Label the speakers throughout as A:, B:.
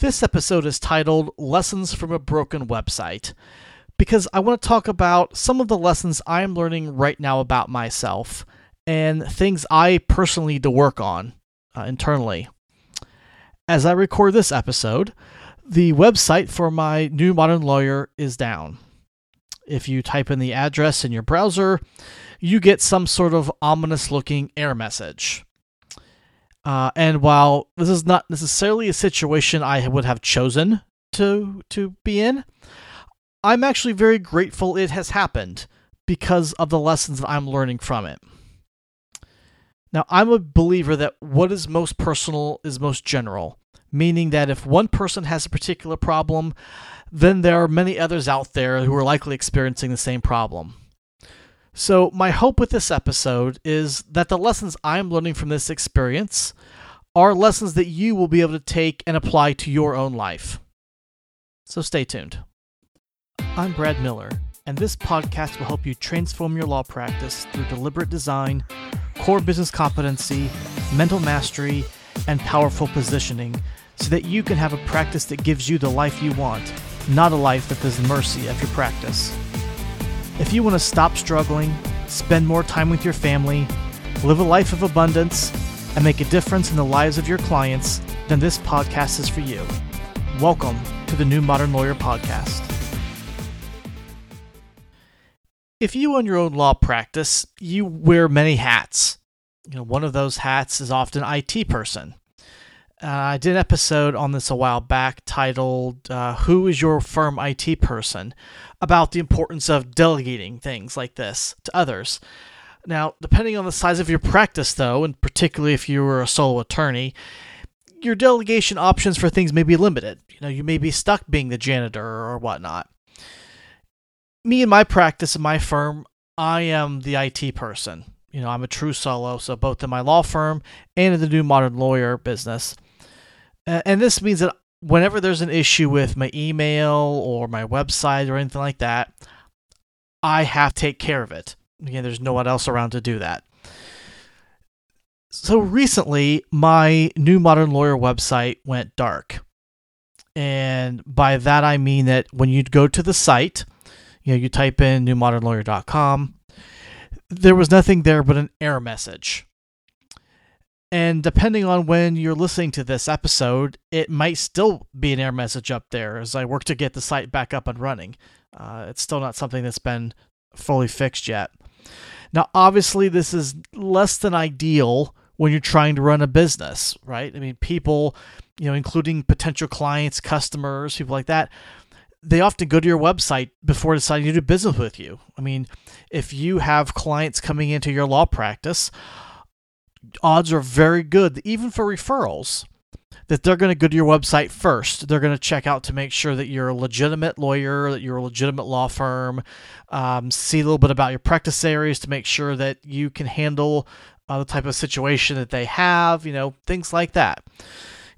A: This episode is titled Lessons from a Broken Website because I want to talk about some of the lessons I'm learning right now about myself and things I personally need to work on uh, internally. As I record this episode, the website for my new modern lawyer is down. If you type in the address in your browser, you get some sort of ominous looking error message. Uh, and while this is not necessarily a situation I would have chosen to to be in, I'm actually very grateful it has happened because of the lessons that I'm learning from it. Now, I'm a believer that what is most personal is most general, meaning that if one person has a particular problem, then there are many others out there who are likely experiencing the same problem. So, my hope with this episode is that the lessons I'm learning from this experience are lessons that you will be able to take and apply to your own life. So, stay tuned. I'm Brad Miller, and this podcast will help you transform your law practice through deliberate design, core business competency, mental mastery, and powerful positioning so that you can have a practice that gives you the life you want, not a life that is the mercy of your practice. If you want to stop struggling, spend more time with your family, live a life of abundance, and make a difference in the lives of your clients, then this podcast is for you. Welcome to the New Modern Lawyer Podcast. If you own your own law practice, you wear many hats. You know, one of those hats is often IT person. Uh, I did an episode on this a while back titled uh, Who is Your Firm IT Person? About the importance of delegating things like this to others. Now, depending on the size of your practice, though, and particularly if you were a solo attorney, your delegation options for things may be limited. You know, you may be stuck being the janitor or whatnot. Me and my practice and my firm, I am the IT person. You know, I'm a true solo, so both in my law firm and in the new modern lawyer business. And this means that whenever there's an issue with my email or my website or anything like that, I have to take care of it. Again, there's no one else around to do that. So recently, my new modern lawyer website went dark. And by that I mean that when you go to the site, you know, you type in newmodernlawyer.com, there was nothing there but an error message. And depending on when you're listening to this episode, it might still be an error message up there as I work to get the site back up and running. Uh, it's still not something that's been fully fixed yet. Now, obviously, this is less than ideal when you're trying to run a business, right? I mean, people, you know, including potential clients, customers, people like that, they often go to your website before deciding to do business with you. I mean, if you have clients coming into your law practice, odds are very good, even for referrals, that they're going to go to your website first. They're going to check out to make sure that you're a legitimate lawyer, that you're a legitimate law firm, um, see a little bit about your practice areas to make sure that you can handle uh, the type of situation that they have, you know, things like that.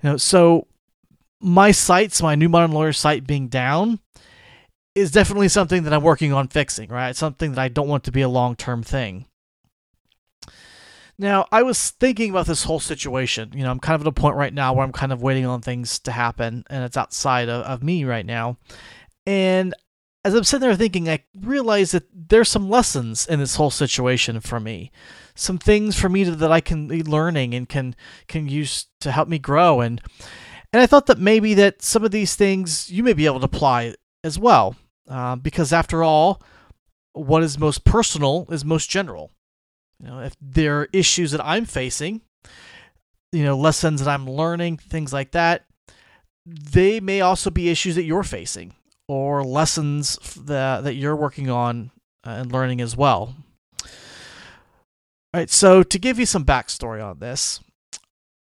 A: You know, so my sites, my new modern lawyer site being down, is definitely something that I'm working on fixing, right? It's something that I don't want to be a long term thing. Now, I was thinking about this whole situation. You know, I'm kind of at a point right now where I'm kind of waiting on things to happen, and it's outside of, of me right now. And as I'm sitting there thinking, I realize that there's some lessons in this whole situation for me, some things for me to, that I can be learning and can can use to help me grow. And and I thought that maybe that some of these things you may be able to apply as well, uh, because after all, what is most personal is most general. You know, if there are issues that I'm facing, you know, lessons that I'm learning, things like that, they may also be issues that you're facing or lessons that, that you're working on uh, and learning as well. All right, so to give you some backstory on this,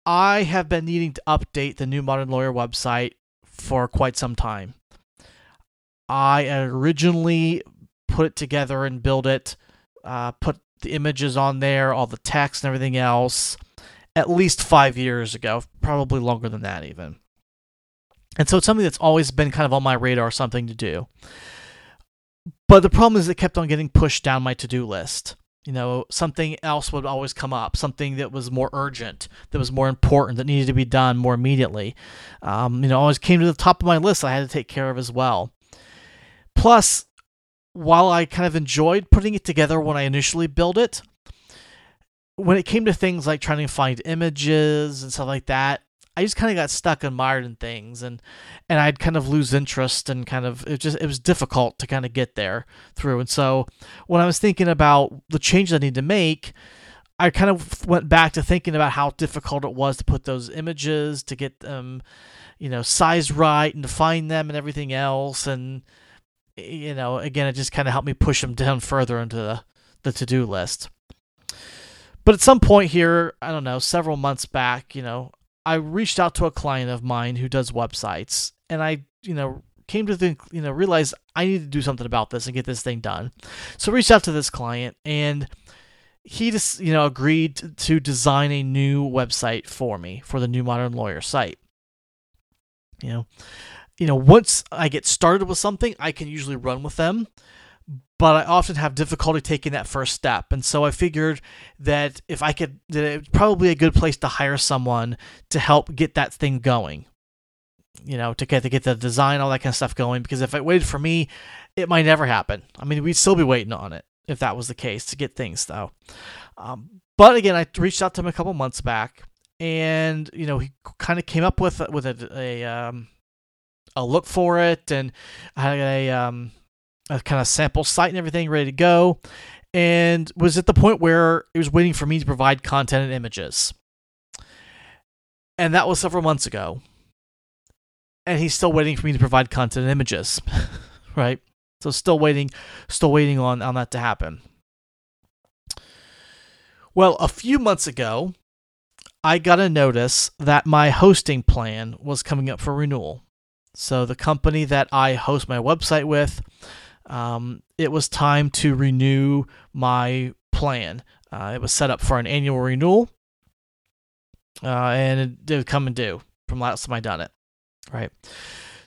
A: I have been needing to update the new Modern Lawyer website for quite some time. I originally put it together and built it, uh, put the images on there, all the text and everything else, at least five years ago, probably longer than that even. And so it's something that's always been kind of on my radar, something to do. But the problem is it kept on getting pushed down my to do list. You know, something else would always come up, something that was more urgent, that was more important, that needed to be done more immediately. Um, you know, always came to the top of my list I had to take care of as well. Plus, while I kind of enjoyed putting it together when I initially built it, when it came to things like trying to find images and stuff like that, I just kind of got stuck and mired in things, and and I'd kind of lose interest and kind of it just it was difficult to kind of get there through. And so when I was thinking about the changes I need to make, I kind of went back to thinking about how difficult it was to put those images, to get them, you know, sized right and to find them and everything else. And you know, again, it just kind of helped me push them down further into the, the to do list. But at some point here, I don't know, several months back, you know, I reached out to a client of mine who does websites, and I, you know, came to think, you know, realize I need to do something about this and get this thing done. So I reached out to this client, and he just, you know, agreed to design a new website for me for the new modern lawyer site. You know, you know, once I get started with something, I can usually run with them but I often have difficulty taking that first step. And so I figured that if I could, that it's probably a good place to hire someone to help get that thing going. You know, to get to get the design, all that kind of stuff going. Because if it waited for me, it might never happen. I mean, we'd still be waiting on it if that was the case to get things though. Um, but again, I reached out to him a couple months back, and you know, he kind of came up with with a a, um, a look for it, and I had a um, a kind of sample site and everything ready to go, and was at the point where it was waiting for me to provide content and images. And that was several months ago. And he's still waiting for me to provide content and images, right? So still waiting, still waiting on, on that to happen. Well, a few months ago, I got a notice that my hosting plan was coming up for renewal. So the company that I host my website with um, it was time to renew my plan. Uh, it was set up for an annual renewal, uh, and it did come and due from last time I done it. Right.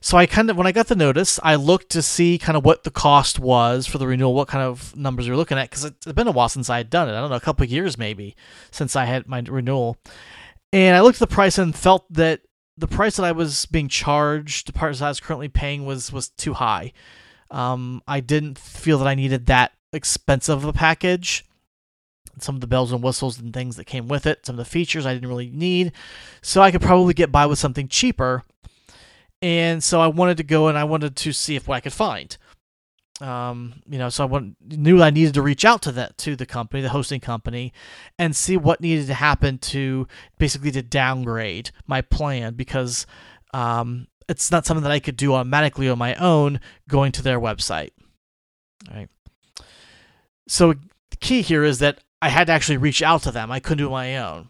A: So I kind of, when I got the notice, I looked to see kind of what the cost was for the renewal, what kind of numbers we are looking at, because it's been a while since I had done it. I don't know, a couple of years maybe since I had my renewal. And I looked at the price and felt that the price that I was being charged, the price I was currently paying was was too high. Um, I didn't feel that I needed that expensive of a package. Some of the bells and whistles and things that came with it, some of the features I didn't really need. So I could probably get by with something cheaper. And so I wanted to go and I wanted to see if what I could find. Um, you know, so I want, knew I needed to reach out to that to the company, the hosting company, and see what needed to happen to basically to downgrade my plan because um, it's not something that I could do automatically on my own going to their website. All right. So the key here is that I had to actually reach out to them. I couldn't do it on my own,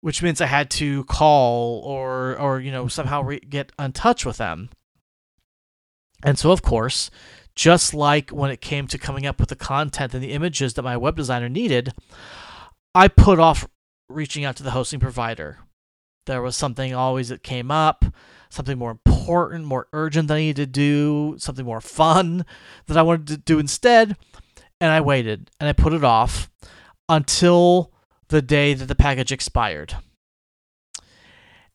A: which means I had to call or or you know somehow re- get in touch with them. And so of course, just like when it came to coming up with the content and the images that my web designer needed, I put off reaching out to the hosting provider. There was something always that came up something more important, more urgent that I needed to do, something more fun that I wanted to do instead. And I waited and I put it off until the day that the package expired.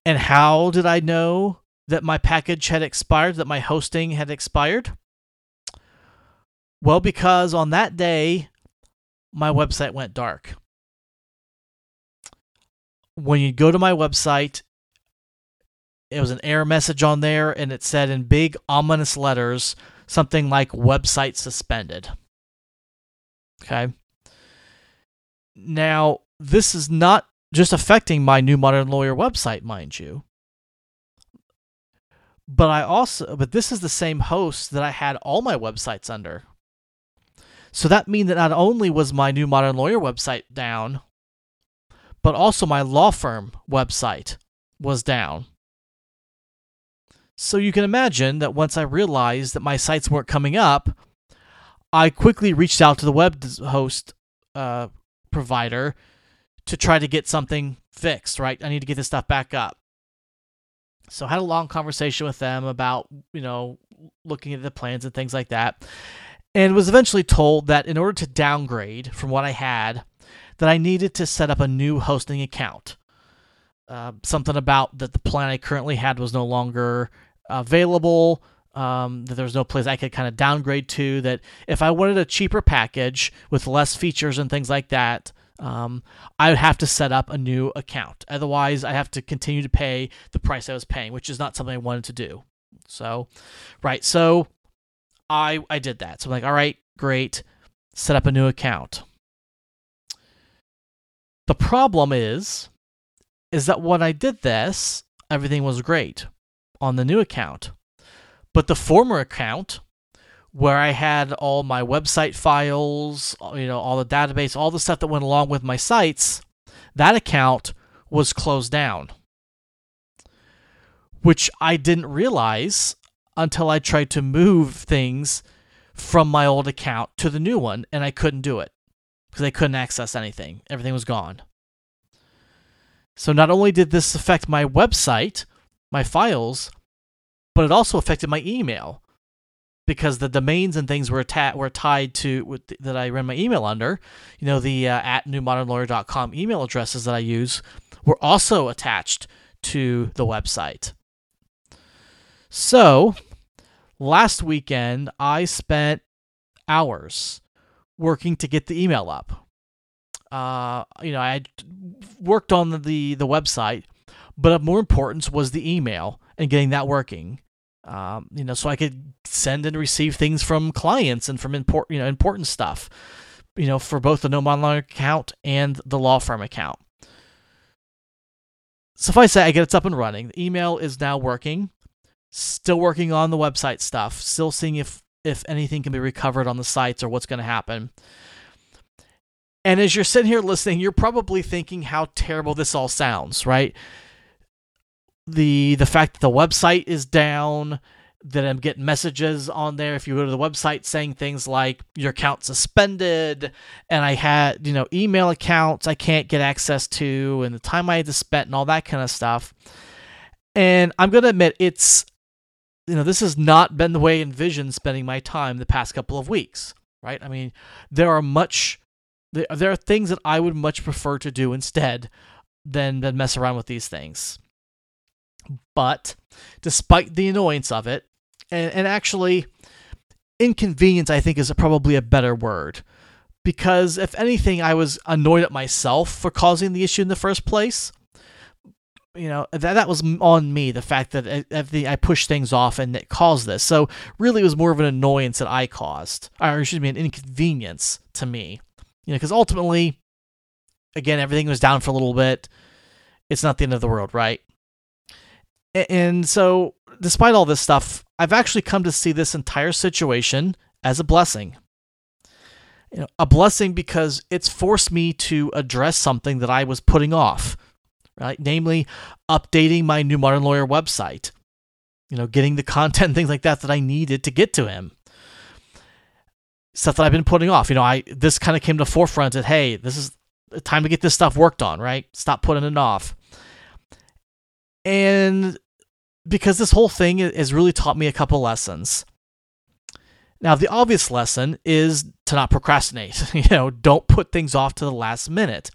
A: And how did I know that my package had expired, that my hosting had expired? Well, because on that day, my website went dark. When you go to my website it was an error message on there and it said in big ominous letters something like website suspended. Okay. Now, this is not just affecting my new modern lawyer website, mind you. But I also but this is the same host that I had all my websites under. So that means that not only was my new modern lawyer website down, but also my law firm website was down. So you can imagine that once I realized that my sites weren't coming up, I quickly reached out to the web host uh, provider to try to get something fixed, right? I need to get this stuff back up. So I had a long conversation with them about, you know, looking at the plans and things like that. And was eventually told that in order to downgrade from what I had, that I needed to set up a new hosting account. Uh, something about that the plan I currently had was no longer available. Um, that there was no place I could kind of downgrade to. That if I wanted a cheaper package with less features and things like that, um, I would have to set up a new account. Otherwise, I have to continue to pay the price I was paying, which is not something I wanted to do. So, right. So I I did that. So I'm like, all right, great. Set up a new account. The problem is is that when I did this, everything was great on the new account. But the former account where I had all my website files, you know, all the database, all the stuff that went along with my sites, that account was closed down. Which I didn't realize until I tried to move things from my old account to the new one, and I couldn't do it because I couldn't access anything. Everything was gone. So not only did this affect my website, my files, but it also affected my email because the domains and things were ta- were tied to that I ran my email under. You know, the uh, at newmodernlawyer.com email addresses that I use were also attached to the website. So, last weekend I spent hours working to get the email up uh, you know, I worked on the, the, the website, but of more importance was the email and getting that working. Um, you know, so I could send and receive things from clients and from important, you know, important stuff, you know, for both the New Modern Lawyer account and the law firm account. Suffice that, I get it up and running. The email is now working. Still working on the website stuff. Still seeing if if anything can be recovered on the sites or what's going to happen. And as you're sitting here listening, you're probably thinking how terrible this all sounds, right? The the fact that the website is down, that I'm getting messages on there if you go to the website saying things like your account suspended and I had, you know, email accounts I can't get access to and the time I had to spend and all that kind of stuff. And I'm going to admit it's you know, this has not been the way I envisioned spending my time the past couple of weeks, right? I mean, there are much there are things that I would much prefer to do instead than than mess around with these things. But despite the annoyance of it, and, and actually inconvenience I think is probably a better word. Because if anything, I was annoyed at myself for causing the issue in the first place. You know, that, that was on me, the fact that uh, I, I pushed things off and it caused this. So, really, it was more of an annoyance that I caused, or excuse me, an inconvenience to me. You know, because ultimately, again, everything was down for a little bit. It's not the end of the world, right? And so, despite all this stuff, I've actually come to see this entire situation as a blessing. You know, a blessing because it's forced me to address something that I was putting off, right? Namely, updating my new modern lawyer website. You know, getting the content things like that that I needed to get to him stuff that I've been putting off. You know, I this kind of came to the forefront that hey, this is time to get this stuff worked on, right? Stop putting it off. And because this whole thing has really taught me a couple lessons. Now, the obvious lesson is to not procrastinate. you know, don't put things off to the last minute,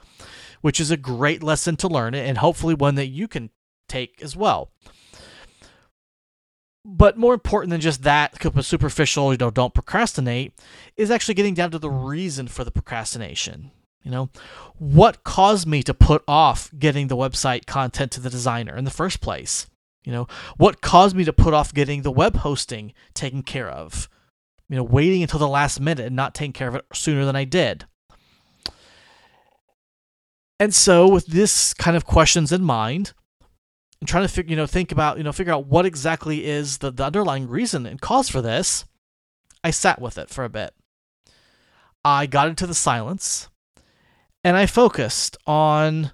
A: which is a great lesson to learn and hopefully one that you can take as well but more important than just that, superficial, you know, don't procrastinate, is actually getting down to the reason for the procrastination. You know, what caused me to put off getting the website content to the designer in the first place? You know, what caused me to put off getting the web hosting taken care of? You know, waiting until the last minute and not taking care of it sooner than I did. And so, with this kind of questions in mind, and trying to figure, you know, think about, you know, figure out what exactly is the, the underlying reason and cause for this, I sat with it for a bit. I got into the silence and I focused on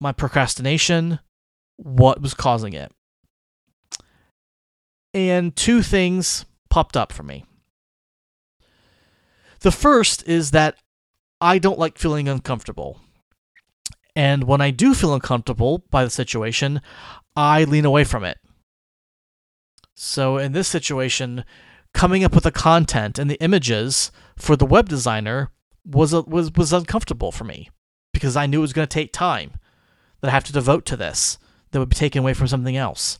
A: my procrastination, what was causing it. And two things popped up for me. The first is that I don't like feeling uncomfortable. And when I do feel uncomfortable by the situation, I lean away from it. So in this situation, coming up with the content and the images for the web designer was was was uncomfortable for me because I knew it was going to take time that I have to devote to this that would be taken away from something else.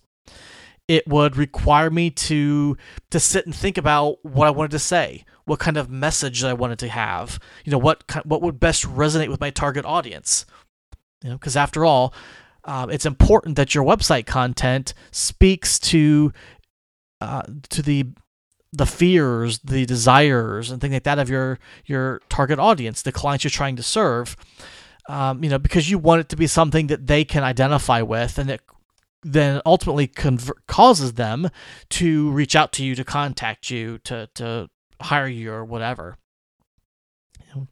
A: It would require me to to sit and think about what I wanted to say, what kind of message I wanted to have, you know, what what would best resonate with my target audience. You know, because after all, um, it's important that your website content speaks to uh, to the the fears, the desires, and things like that of your your target audience, the clients you're trying to serve. Um, you know, because you want it to be something that they can identify with, and it then ultimately causes them to reach out to you, to contact you, to to hire you, or whatever. You know?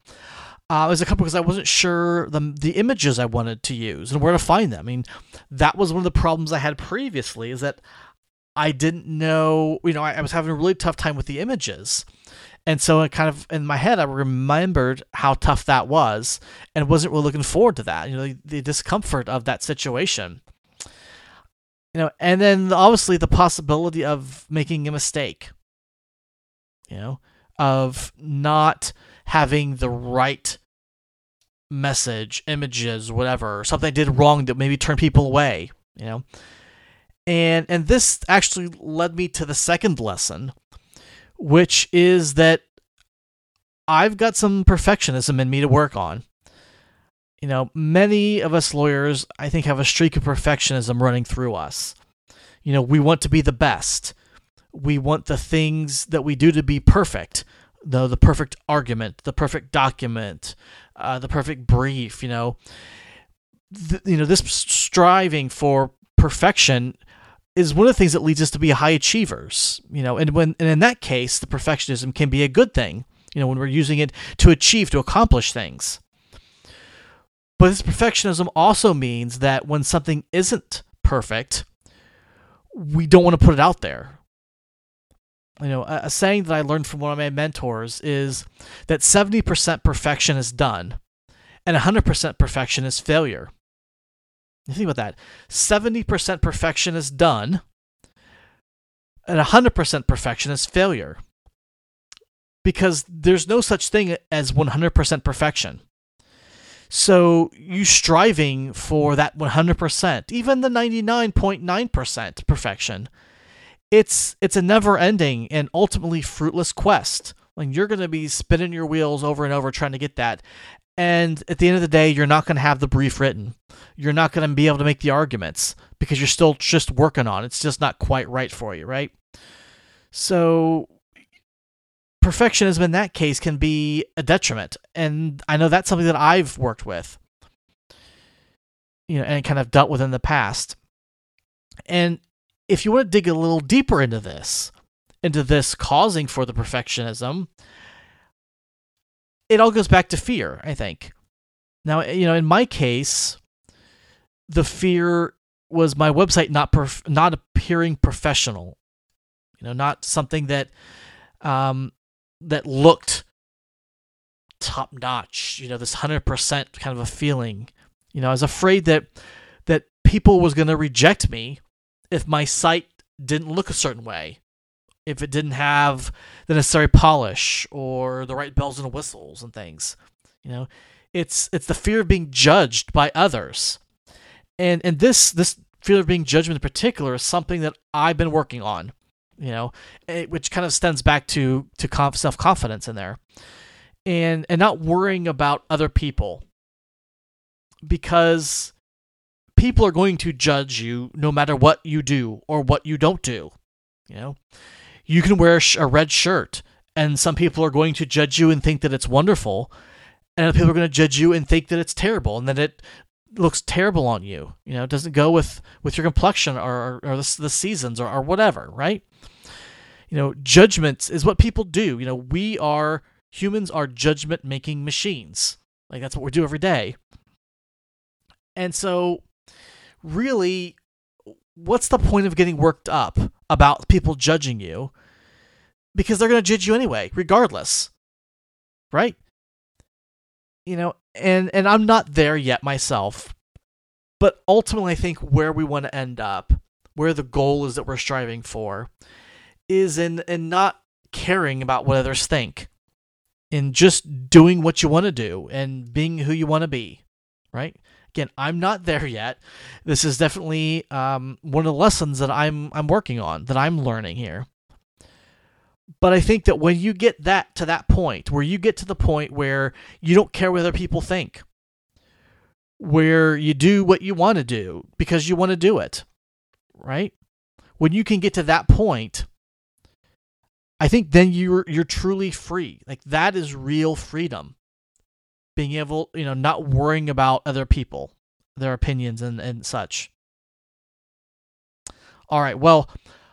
A: Uh, it was a couple because I wasn't sure the the images I wanted to use and where to find them. I mean, that was one of the problems I had previously. Is that I didn't know, you know, I, I was having a really tough time with the images. And so it kind of in my head, I remembered how tough that was and wasn't really looking forward to that, you know, the, the discomfort of that situation. You know, and then obviously the possibility of making a mistake, you know, of not having the right message, images, whatever, something I did wrong that maybe turned people away, you know and and this actually led me to the second lesson which is that I've got some perfectionism in me to work on. You know, many of us lawyers, I think, have a streak of perfectionism running through us. You know, we want to be the best. We want the things that we do to be perfect. The, the perfect argument, the perfect document, uh, the perfect brief, you know. The, you know, this striving for perfection is one of the things that leads us to be high achievers. You know, and when and in that case, the perfectionism can be a good thing. You know, when we're using it to achieve, to accomplish things. But this perfectionism also means that when something isn't perfect, we don't want to put it out there. You know, a, a saying that I learned from one of my mentors is that 70% perfection is done and 100% perfection is failure. You think about that. 70% perfection is done, and 100% perfection is failure. Because there's no such thing as 100% perfection. So you striving for that 100%, even the 99.9% perfection, it's it's a never-ending and ultimately fruitless quest. Like you're going to be spinning your wheels over and over trying to get that, and at the end of the day, you're not going to have the brief written. You're not going to be able to make the arguments because you're still just working on it. It's just not quite right for you, right? So, perfectionism in that case can be a detriment. And I know that's something that I've worked with, you know, and kind of dealt with in the past. And if you want to dig a little deeper into this, into this causing for the perfectionism, it all goes back to fear, I think. Now, you know, in my case, the fear was my website not perf- not appearing professional. You know, not something that um that looked top notch, you know, this 100% kind of a feeling. You know, I was afraid that that people was going to reject me if my site didn't look a certain way if it didn't have the necessary polish or the right bells and whistles and things. You know, it's it's the fear of being judged by others, and and this this fear of being judged in particular is something that I've been working on. You know, it, which kind of stems back to to conf- self confidence in there, and and not worrying about other people because people are going to judge you no matter what you do or what you don't do. You know, you can wear a red shirt and some people are going to judge you and think that it's wonderful and other people are going to judge you and think that it's terrible and that it looks terrible on you you know? It doesn't go with with your complexion or or the, the seasons or, or whatever right? You know judgment is what people do you know? We are humans are judgment making machines. Like that's what we do every day. And so really what's the point of getting worked up about people judging you because they're going to judge you anyway, regardless. Right? You know, and and I'm not there yet myself. But ultimately I think where we want to end up, where the goal is that we're striving for is in in not caring about what others think In just doing what you want to do and being who you want to be, right? Again, I'm not there yet. This is definitely um, one of the lessons that I'm I'm working on, that I'm learning here. But I think that when you get that to that point, where you get to the point where you don't care what other people think, where you do what you want to do because you want to do it, right? When you can get to that point, I think then you're you're truly free. Like that is real freedom. Being able, you know, not worrying about other people, their opinions and and such. All right. Well,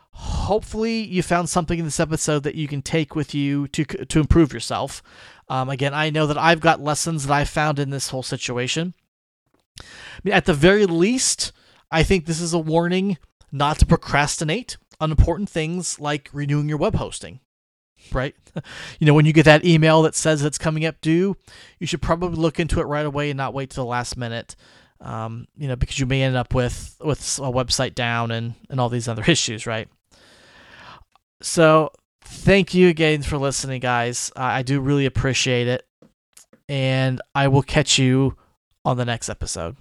A: hopefully you found something in this episode that you can take with you to to improve yourself. Um, again, I know that I've got lessons that I found in this whole situation. I mean, at the very least, I think this is a warning not to procrastinate on important things like renewing your web hosting. Right? you know, when you get that email that says it's coming up due, you should probably look into it right away and not wait to the last minute. Um, you know, because you may end up with with a website down and and all these other issues, right? So, thank you again for listening, guys. I do really appreciate it, and I will catch you on the next episode.